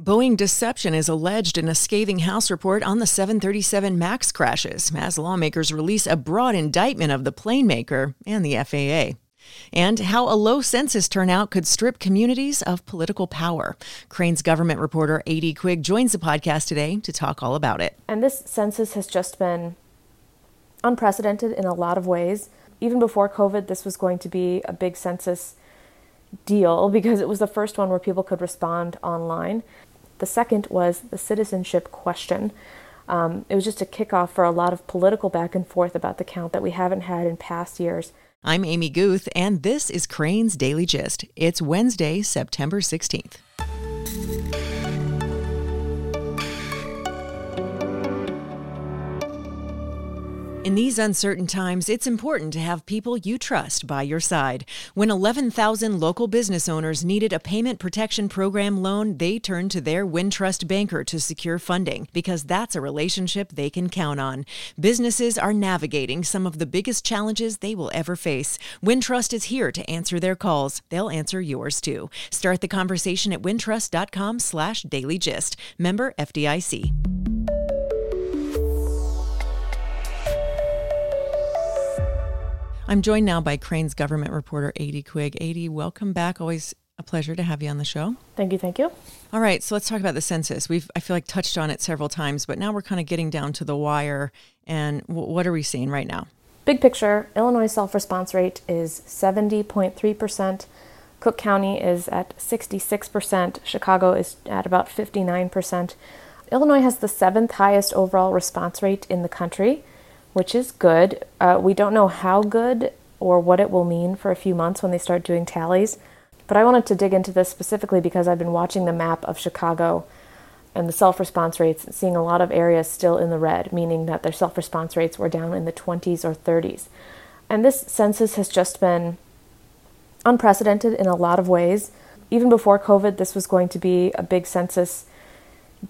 Boeing deception is alleged in a scathing House report on the 737 MAX crashes as lawmakers release a broad indictment of the plane maker and the FAA. And how a low census turnout could strip communities of political power. Crain's government reporter A.D. Quig joins the podcast today to talk all about it. And this census has just been unprecedented in a lot of ways. Even before COVID, this was going to be a big census deal because it was the first one where people could respond online. The second was the citizenship question. Um, it was just a kickoff for a lot of political back and forth about the count that we haven't had in past years. I'm Amy Guth, and this is Crain's Daily Gist. It's Wednesday, September 16th. In these uncertain times, it's important to have people you trust by your side. When 11,000 local business owners needed a payment protection program loan, they turned to their Wintrust banker to secure funding because that's a relationship they can count on. Businesses are navigating some of the biggest challenges they will ever face. Wintrust is here to answer their calls. They'll answer yours too. Start the conversation at wintrust.com slash dailygist. Member FDIC. I'm joined now by Crain's government reporter, A.D. Quig. A.D., welcome back. Always a pleasure to have you on the show. Thank you. Thank you. All right, so let's talk about the census. We've, I feel like, touched on it several times, but now we're kind of getting down to the wire. And w- what are we seeing right now? Big picture Illinois self response rate is 70.3%. Cook County is at 66%. Chicago is at about 59%. Illinois has the seventh highest overall response rate in the country which is good. Uh, we don't know how good or what it will mean for a few months when they start doing tallies. But I wanted to dig into this specifically because I've been watching the map of Chicago and the self response rates, seeing a lot of areas still in the red, meaning that their self response rates were down in the 20s or 30s. And this census has just been unprecedented in a lot of ways. Even before COVID, this was going to be a big census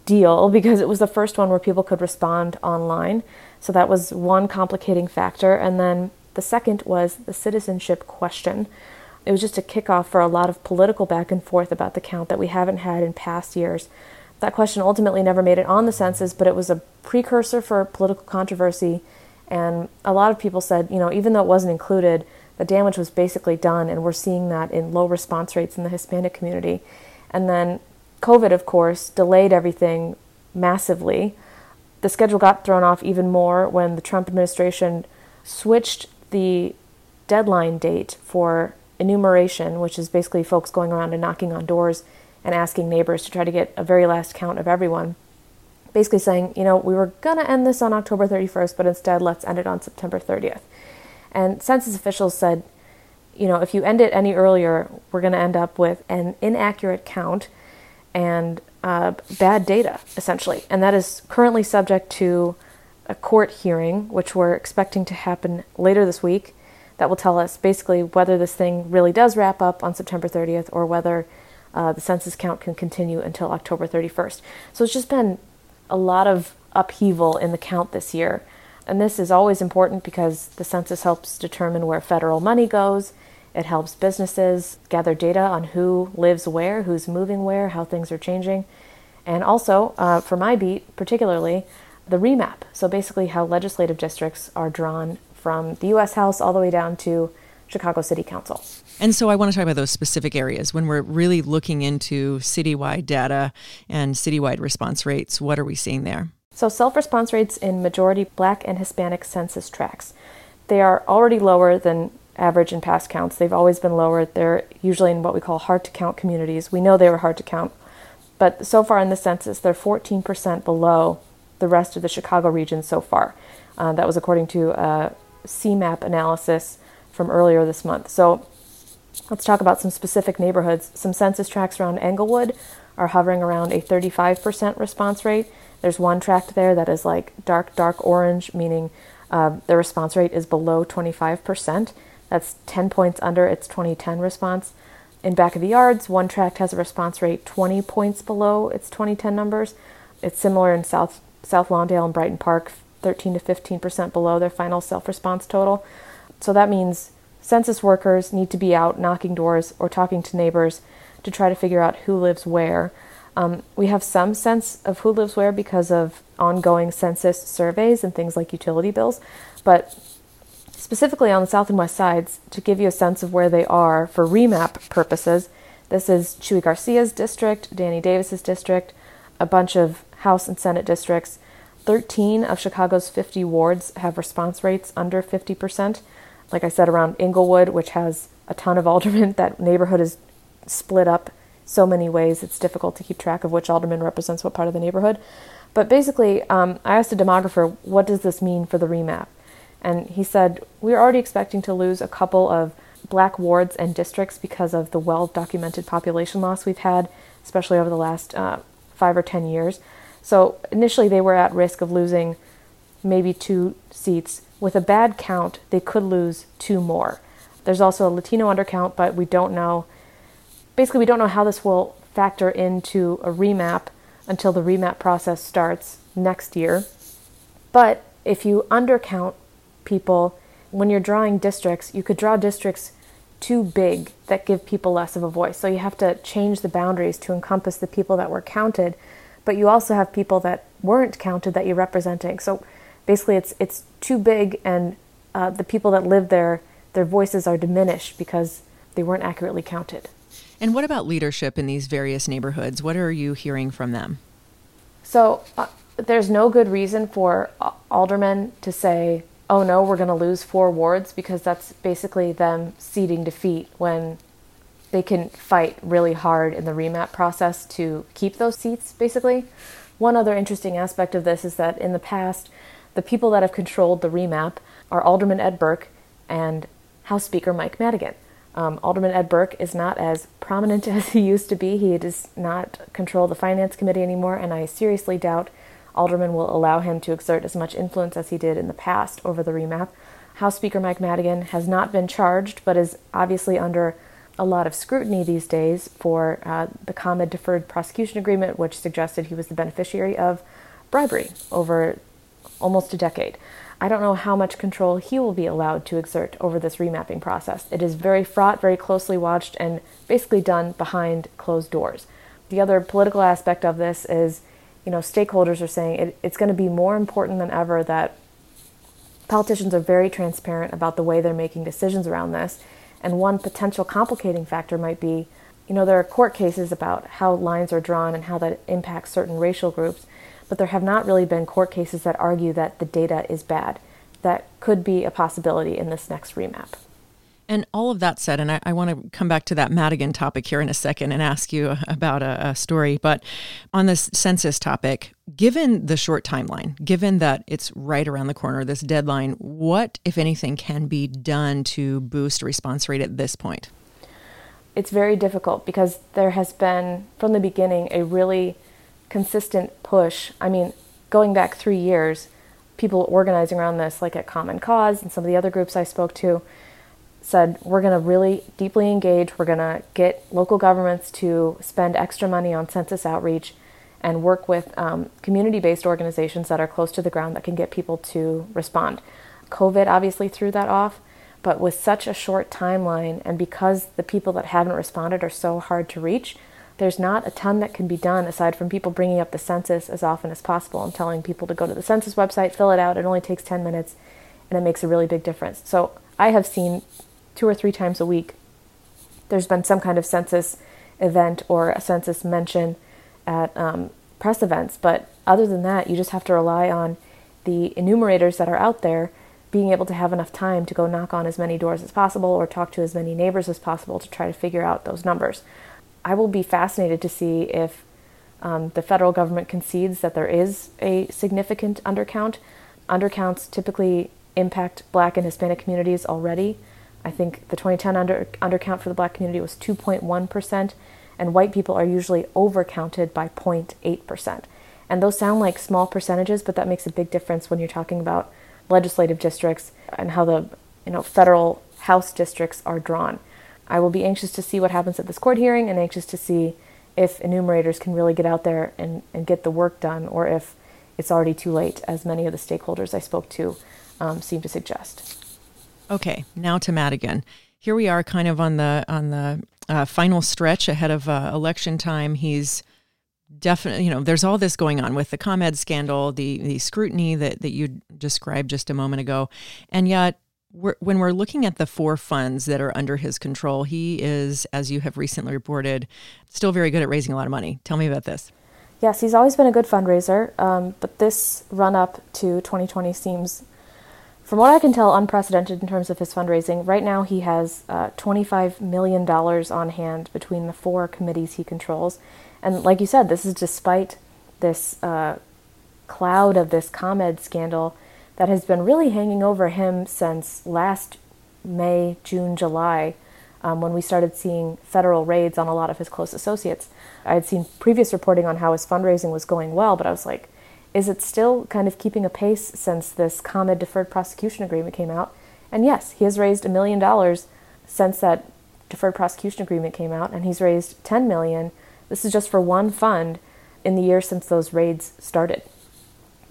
deal because it was the first one where people could respond online. So that was one complicating factor. And then the second was the citizenship question. It was just a kickoff for a lot of political back and forth about the count that we haven't had in past years. That question ultimately never made it on the census, but it was a precursor for political controversy. And a lot of people said, you know, even though it wasn't included, the damage was basically done, and we're seeing that in low response rates in the Hispanic community. And then COVID, of course, delayed everything massively the schedule got thrown off even more when the Trump administration switched the deadline date for enumeration, which is basically folks going around and knocking on doors and asking neighbors to try to get a very last count of everyone. Basically saying, you know, we were going to end this on October 31st, but instead let's end it on September 30th. And census officials said, you know, if you end it any earlier, we're going to end up with an inaccurate count and uh, bad data, essentially. And that is currently subject to a court hearing, which we're expecting to happen later this week. That will tell us basically whether this thing really does wrap up on September 30th or whether uh, the census count can continue until October 31st. So it's just been a lot of upheaval in the count this year. And this is always important because the census helps determine where federal money goes it helps businesses gather data on who lives where, who's moving where, how things are changing. And also, uh, for my beat particularly, the remap. So basically, how legislative districts are drawn from the U.S. House all the way down to Chicago City Council. And so I want to talk about those specific areas when we're really looking into citywide data and citywide response rates. What are we seeing there? So, self response rates in majority black and Hispanic census tracts. They are already lower than average in past counts. They've always been lower. They're usually in what we call hard to count communities. We know they were hard to count, but so far in the census, they're 14% below the rest of the Chicago region so far. Uh, that was according to a CMAP analysis from earlier this month. So let's talk about some specific neighborhoods. Some census tracts around Englewood are hovering around a 35% response rate. There's one tract there that is like dark, dark orange, meaning uh, the response rate is below 25%. That's 10 points under its 2010 response. In back of the yards, one tract has a response rate 20 points below its 2010 numbers. It's similar in South South Lawndale and Brighton Park, 13 to 15 percent below their final self-response total. So that means census workers need to be out knocking doors or talking to neighbors to try to figure out who lives where. Um, we have some sense of who lives where because of ongoing census surveys and things like utility bills, but specifically on the south and west sides, to give you a sense of where they are for remap purposes, this is Chuy Garcia's district, Danny Davis's district, a bunch of House and Senate districts. 13 of Chicago's 50 wards have response rates under 50%. Like I said, around Englewood, which has a ton of aldermen, that neighborhood is split up so many ways it's difficult to keep track of which alderman represents what part of the neighborhood. But basically, um, I asked a demographer, what does this mean for the remap? And he said, we're already expecting to lose a couple of black wards and districts because of the well documented population loss we've had, especially over the last uh, five or ten years. So initially, they were at risk of losing maybe two seats. With a bad count, they could lose two more. There's also a Latino undercount, but we don't know basically, we don't know how this will factor into a remap until the remap process starts next year. But if you undercount people, when you're drawing districts, you could draw districts too big that give people less of a voice. So you have to change the boundaries to encompass the people that were counted, but you also have people that weren't counted that you're representing. So basically, it's it's too big, and uh, the people that live there, their voices are diminished because they weren't accurately counted. And what about leadership in these various neighborhoods? What are you hearing from them? So uh, there's no good reason for aldermen to say, oh no, we're going to lose four wards because that's basically them ceding defeat when they can fight really hard in the remap process to keep those seats, basically. One other interesting aspect of this is that in the past, the people that have controlled the remap are Alderman Ed Burke and House Speaker Mike Madigan. Um, Alderman Ed Burke is not as prominent as he used to be. He does not control the Finance Committee anymore, and I seriously doubt Alderman will allow him to exert as much influence as he did in the past over the remap. House Speaker Mike Madigan has not been charged, but is obviously under a lot of scrutiny these days for uh, the ComEd deferred prosecution agreement, which suggested he was the beneficiary of bribery over almost a decade. I don't know how much control he will be allowed to exert over this remapping process. It is very fraught, very closely watched, and basically done behind closed doors. The other political aspect of this is, you know, stakeholders are saying it, it's going to be more important than ever that politicians are very transparent about the way they're making decisions around this. And one potential complicating factor might be, you know, there are court cases about how lines are drawn and how that impacts certain racial groups but there have not really been court cases that argue that the data is bad. That could be a possibility in this next remap. And all of that said, and I, I, want to come back to that Madigan topic here in a second and ask you about a, a, story. But on this census topic, given the short timeline, given that it's right around the corner, this deadline, what, if anything, can be done to boost response rate at this point? It's very difficult because there has been, from the beginning, a really consistent push. I mean, going back three years, people organizing around this, like at Common Cause and some of the other groups I spoke to, said we're going to really deeply engage. We're going to get local governments to spend extra money on census outreach and work with um, community based organizations that are close to the ground that can get people to respond. COVID obviously threw that off, but with such a short timeline, and because the people that haven't responded are so hard to reach, there's not a ton that can be done aside from people bringing up the census as often as possible and telling people to go to the census website, fill it out. It only takes 10 minutes and it makes a really big difference. So I have seen two or three times a week there's been some kind of census event or a census mention at um, press events. But other than that, you just have to rely on the enumerators that are out there being able to have enough time to go knock on as many doors as possible or talk to as many neighbors as possible to try to figure out those numbers. I will be fascinated to see if um, the federal government concedes that there is a significant undercount. Undercounts typically impact black and Hispanic communities already. I think the 2010 under, undercount for the black community was 2.1%, and white people are usually overcounted by 0.8%. And those sound like small percentages, but that makes a big difference when you're talking about legislative districts and how the you know federal house districts are drawn. I will be anxious to see what happens at this court hearing and anxious to see if enumerators can really get out there and, and get the work done or if it's already too late, as many of the stakeholders I spoke to um, seem to suggest. Okay, now to Madigan. Here we are, kind of on the on the uh, final stretch ahead of uh, election time. He's definitely, you know, there's all this going on with the ComEd scandal, the the scrutiny that that you described just a moment ago, and yet. We're, when we're looking at the four funds that are under his control, he is, as you have recently reported, still very good at raising a lot of money. Tell me about this. Yes, he's always been a good fundraiser, um, but this run up to 2020 seems, from what I can tell, unprecedented in terms of his fundraising. Right now, he has uh, $25 million on hand between the four committees he controls. And like you said, this is despite this uh, cloud of this ComEd scandal that has been really hanging over him since last May, June, July, um, when we started seeing federal raids on a lot of his close associates. I had seen previous reporting on how his fundraising was going well, but I was like, is it still kind of keeping a pace since this ComEd deferred prosecution agreement came out? And yes, he has raised a million dollars since that deferred prosecution agreement came out, and he's raised 10 million this is just for one fund in the year since those raids started.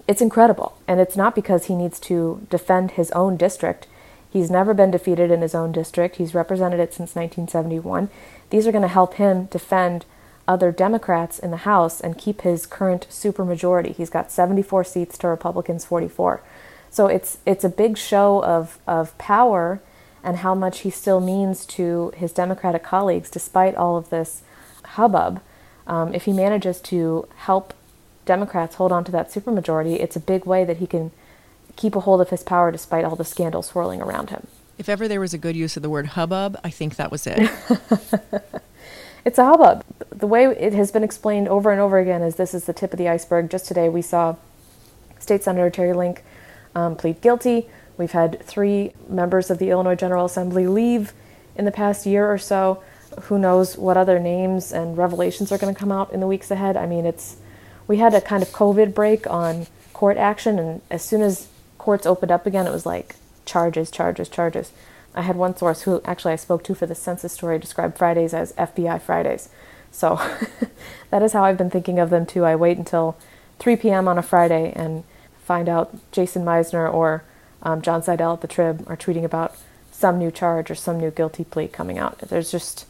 It's incredible. And it's not because he needs to defend his own district. He's never been defeated in his own district. He's represented it since 1971. These are going to help him defend other Democrats in the House and keep his current supermajority. He's got 74 seats to Republicans' 44. So it's it's a big show of, of power and how much he still means to his Democratic colleagues despite all of this hubbub um, if he manages to help Democrats hold on to that supermajority, it's a big way that he can keep a hold of his power despite all the scandals swirling around him. If ever there was a good use of the word hubbub, I think that was it. it's a hubbub. The way it has been explained over and over again is this is the tip of the iceberg. Just today, we saw State Senator Terry Link um, plead guilty. We've had three members of the Illinois General Assembly leave in the past year or so who knows what other names and revelations are going to come out in the weeks ahead. I mean, it's we had a kind of COVID break on court action, and as soon as courts opened up again, it was like charges, charges, charges. I had one source who actually I spoke to for the census story described Fridays as FBI Fridays. So that is how I've been thinking of them too. I wait until 3 p.m. on a Friday and find out Jason Meisner or um, Jon Seidel at the Trib are tweeting about some new charge or some new guilty plea coming out. There's just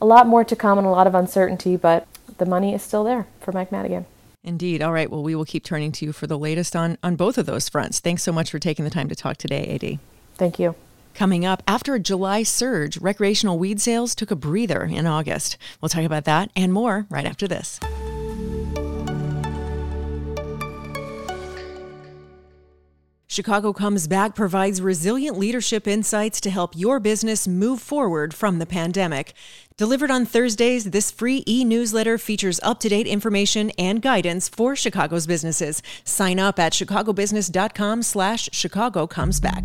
a lot more to come and a lot of uncertainty, but the money is still there for Mike Madigan. Indeed. All right. Well, we will keep turning to you for the latest on, on both of those fronts. Thanks so much for taking the time to talk today, AD. Thank you. Coming up, after a July surge, recreational weed sales took a breather in August. We'll talk about that and more right after this. Chicago Comes Back provides resilient leadership insights to help your business move forward from the pandemic. Delivered on Thursdays, this free e-newsletter features up-to-date information and guidance for Chicago's businesses. Sign up at chicagobusiness.com slash Chicago Comes Back.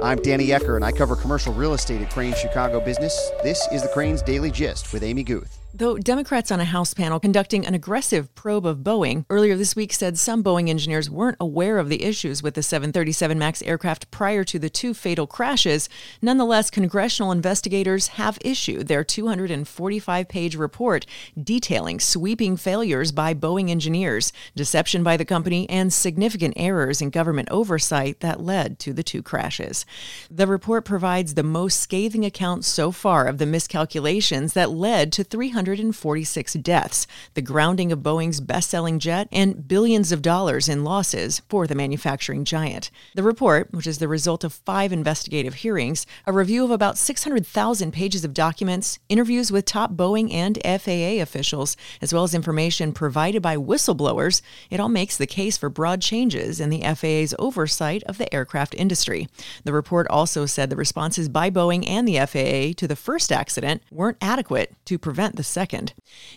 I'm Danny Ecker, and I cover commercial real estate at Crain's Chicago Business. This is the Crain's Daily Gist with Amy Guth. Though Democrats on a House panel conducting an aggressive probe of Boeing earlier this week said some Boeing engineers weren't aware of the issues with the 737 MAX aircraft prior to the two fatal crashes, nonetheless, congressional investigators have issued their 245 page report detailing sweeping failures by Boeing engineers, deception by the company, and significant errors in government oversight that led to the two crashes. The report provides the most scathing account so far of the miscalculations that led to 300 146 deaths, the grounding of Boeing's best selling jet, and billions of dollars in losses for the manufacturing giant. The report, which is the result of five investigative hearings, a review of about 600,000 pages of documents, interviews with top Boeing and FAA officials, as well as information provided by whistleblowers, it all makes the case for broad changes in the FAA's oversight of the aircraft industry. The report also said the responses by Boeing and the FAA to the first accident weren't adequate to prevent the second.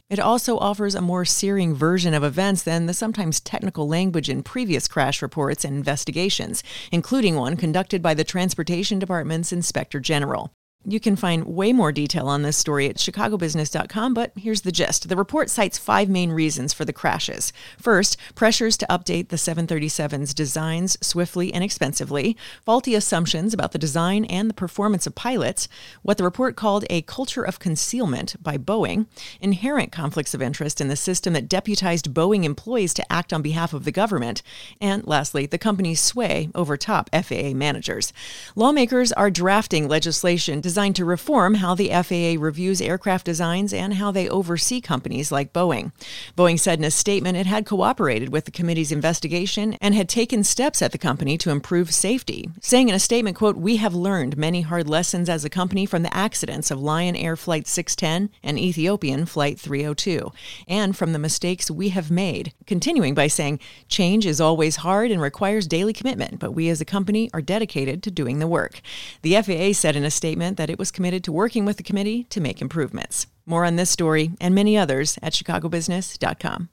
It also offers a more searing version of events than the sometimes technical language in previous crash reports and investigations, including one conducted by the Transportation Department's Inspector General. You can find way more detail on this story at chicagobusiness.com, but here's the gist. The report cites five main reasons for the crashes. First, pressures to update the 737's designs swiftly and expensively, faulty assumptions about the design and the performance of pilots, what the report called a culture of concealment by Boeing, inherent conflicts of interest in the system that deputized Boeing employees to act on behalf of the government, and lastly, the company's sway over top FAA managers. Lawmakers are drafting legislation designed to reform how the FAA reviews aircraft designs and how they oversee companies like Boeing. Boeing said in a statement it had cooperated with the committee's investigation and had taken steps at the company to improve safety, saying in a statement, quote, "We have learned many hard lessons as a company from the accidents of Lion Air Flight 610 and Ethiopian Flight 302, and from the mistakes we have made." Continuing by saying, "Change is always hard and requires daily commitment, but we as a company are dedicated to doing the work." The FAA said in a statement that it was committed to working with the committee to make improvements. More on this story and many others at chicagobusiness.com.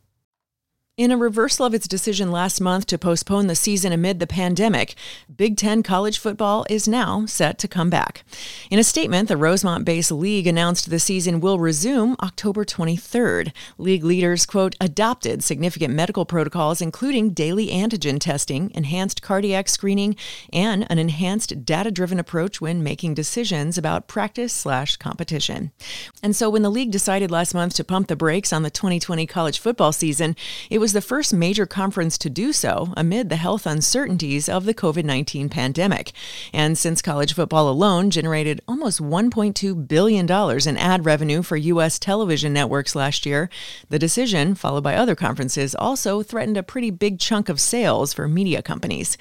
In a reversal of its decision last month to postpone the season amid the pandemic, Big Ten college football is now set to come back. In a statement, the Rosemont based league announced the season will resume October 23rd. League leaders, quote, adopted significant medical protocols, including daily antigen testing, enhanced cardiac screening, and an enhanced data driven approach when making decisions about practice slash competition. And so when the league decided last month to pump the brakes on the 2020 college football season, it was the first major conference to do so amid the health uncertainties of the COVID 19 pandemic. And since college football alone generated almost $1.2 billion in ad revenue for U.S. television networks last year, the decision, followed by other conferences, also threatened a pretty big chunk of sales for media companies.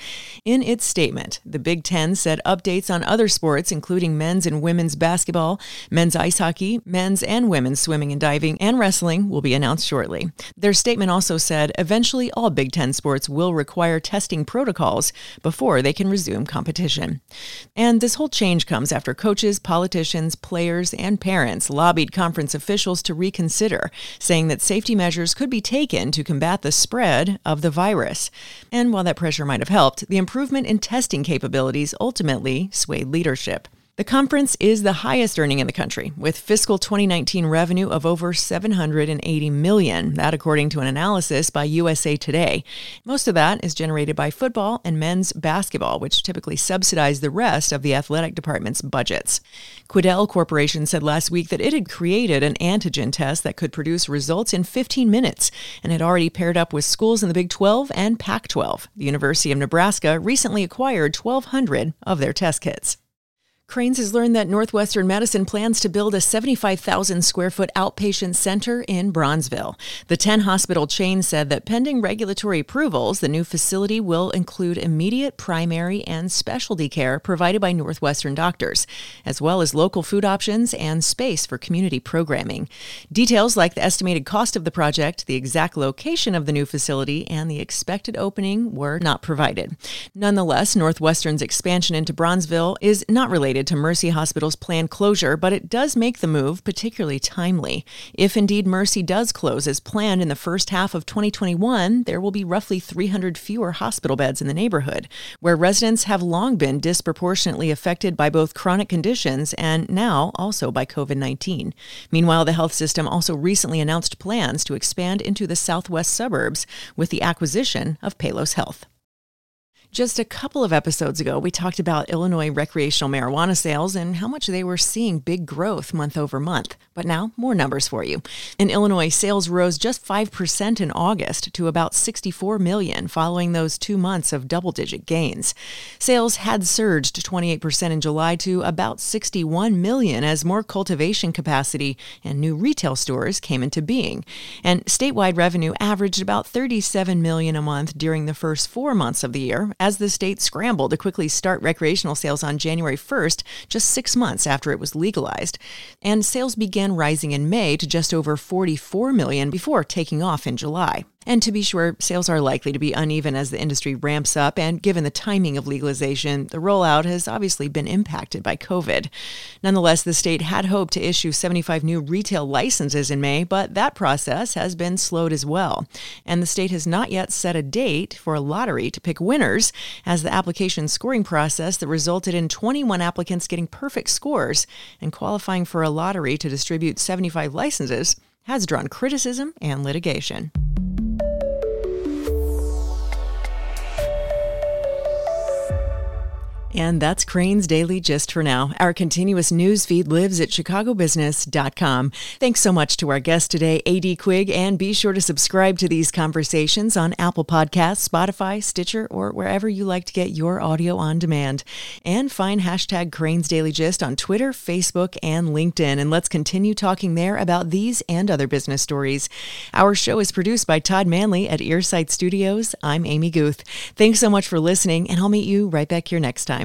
In its statement, the Big Ten said updates on other sports, including men's and women's basketball, men's ice hockey, men's and women's swimming and diving, and wrestling, will be announced shortly. Their statement also said eventually all Big Ten sports will require testing protocols before they can resume competition. And this whole change comes after coaches, politicians, players, and parents lobbied conference officials to reconsider, saying that safety measures could be taken to combat the spread of the virus. And while that pressure might have helped, the improvement in testing capabilities ultimately swayed leadership. The conference is the highest earning in the country, with fiscal 2019 revenue of over 780 million. That, according to an analysis by USA Today. Most of that is generated by football and men's basketball, which typically subsidize the rest of the athletic department's budgets. Quidel Corporation said last week that it had created an antigen test that could produce results in 15 minutes and had already paired up with schools in the Big 12 and Pac 12. The University of Nebraska recently acquired 1,200 of their test kits. Crain's has learned that Northwestern Medicine plans to build a 75,000 square foot outpatient center in Bronzeville. The 10 hospital chain said that pending regulatory approvals, the new facility will include immediate primary and specialty care provided by Northwestern doctors, as well as local food options and space for community programming. Details like the estimated cost of the project, the exact location of the new facility, and the expected opening were not provided. Nonetheless, Northwestern's expansion into Bronzeville is not related related to Mercy Hospital's planned closure, but it does make the move particularly timely. If indeed Mercy does close as planned in the first half of 2021, there will be roughly 300 fewer hospital beds in the neighborhood, where residents have long been disproportionately affected by both chronic conditions and now also by COVID 19. Meanwhile, the health system also recently announced plans to expand into the southwest suburbs with the acquisition of Palos Health. Just a couple of episodes ago, we talked about Illinois recreational marijuana sales and how much they were seeing big growth month over month. But now, more numbers for you. In Illinois, sales rose just 5% in August to about 64 million following those 2 months of double-digit gains. Sales had surged 28% in July to about 61 million as more cultivation capacity and new retail stores came into being. And statewide revenue averaged about 37 million a month during the first 4 months of the year as the state scrambled to quickly start recreational sales on January 1st, just six months after it was legalized. And sales began rising in May to just over 44 million before taking off in July. And to be sure, sales are likely to be uneven as the industry ramps up, and given the timing of legalization, the rollout has obviously been impacted by COVID. Nonetheless, the state had hoped to issue 75 new retail licenses in May, but that process has been slowed as well. And the state has not yet set a date for a lottery to pick winners, as the application scoring process that resulted in 21 applicants getting perfect scores and qualifying for a lottery to distribute 75 licenses has drawn criticism and litigation. And that's Crain's Daily Gist for now. Our continuous news feed lives at chicagobusiness.com. Thanks so much to our guest today, AD Quig, and be sure to subscribe to these conversations on Apple Podcasts, Spotify, Stitcher, or wherever you like to get your audio on demand. And find hashtag Crain's Daily Gist on Twitter, Facebook, and LinkedIn. And let's continue talking there about these and other business stories. Our show is produced by Todd Manley at Earsight Studios. I'm Amy Guth. Thanks so much for listening, and I'll meet you right back here next time.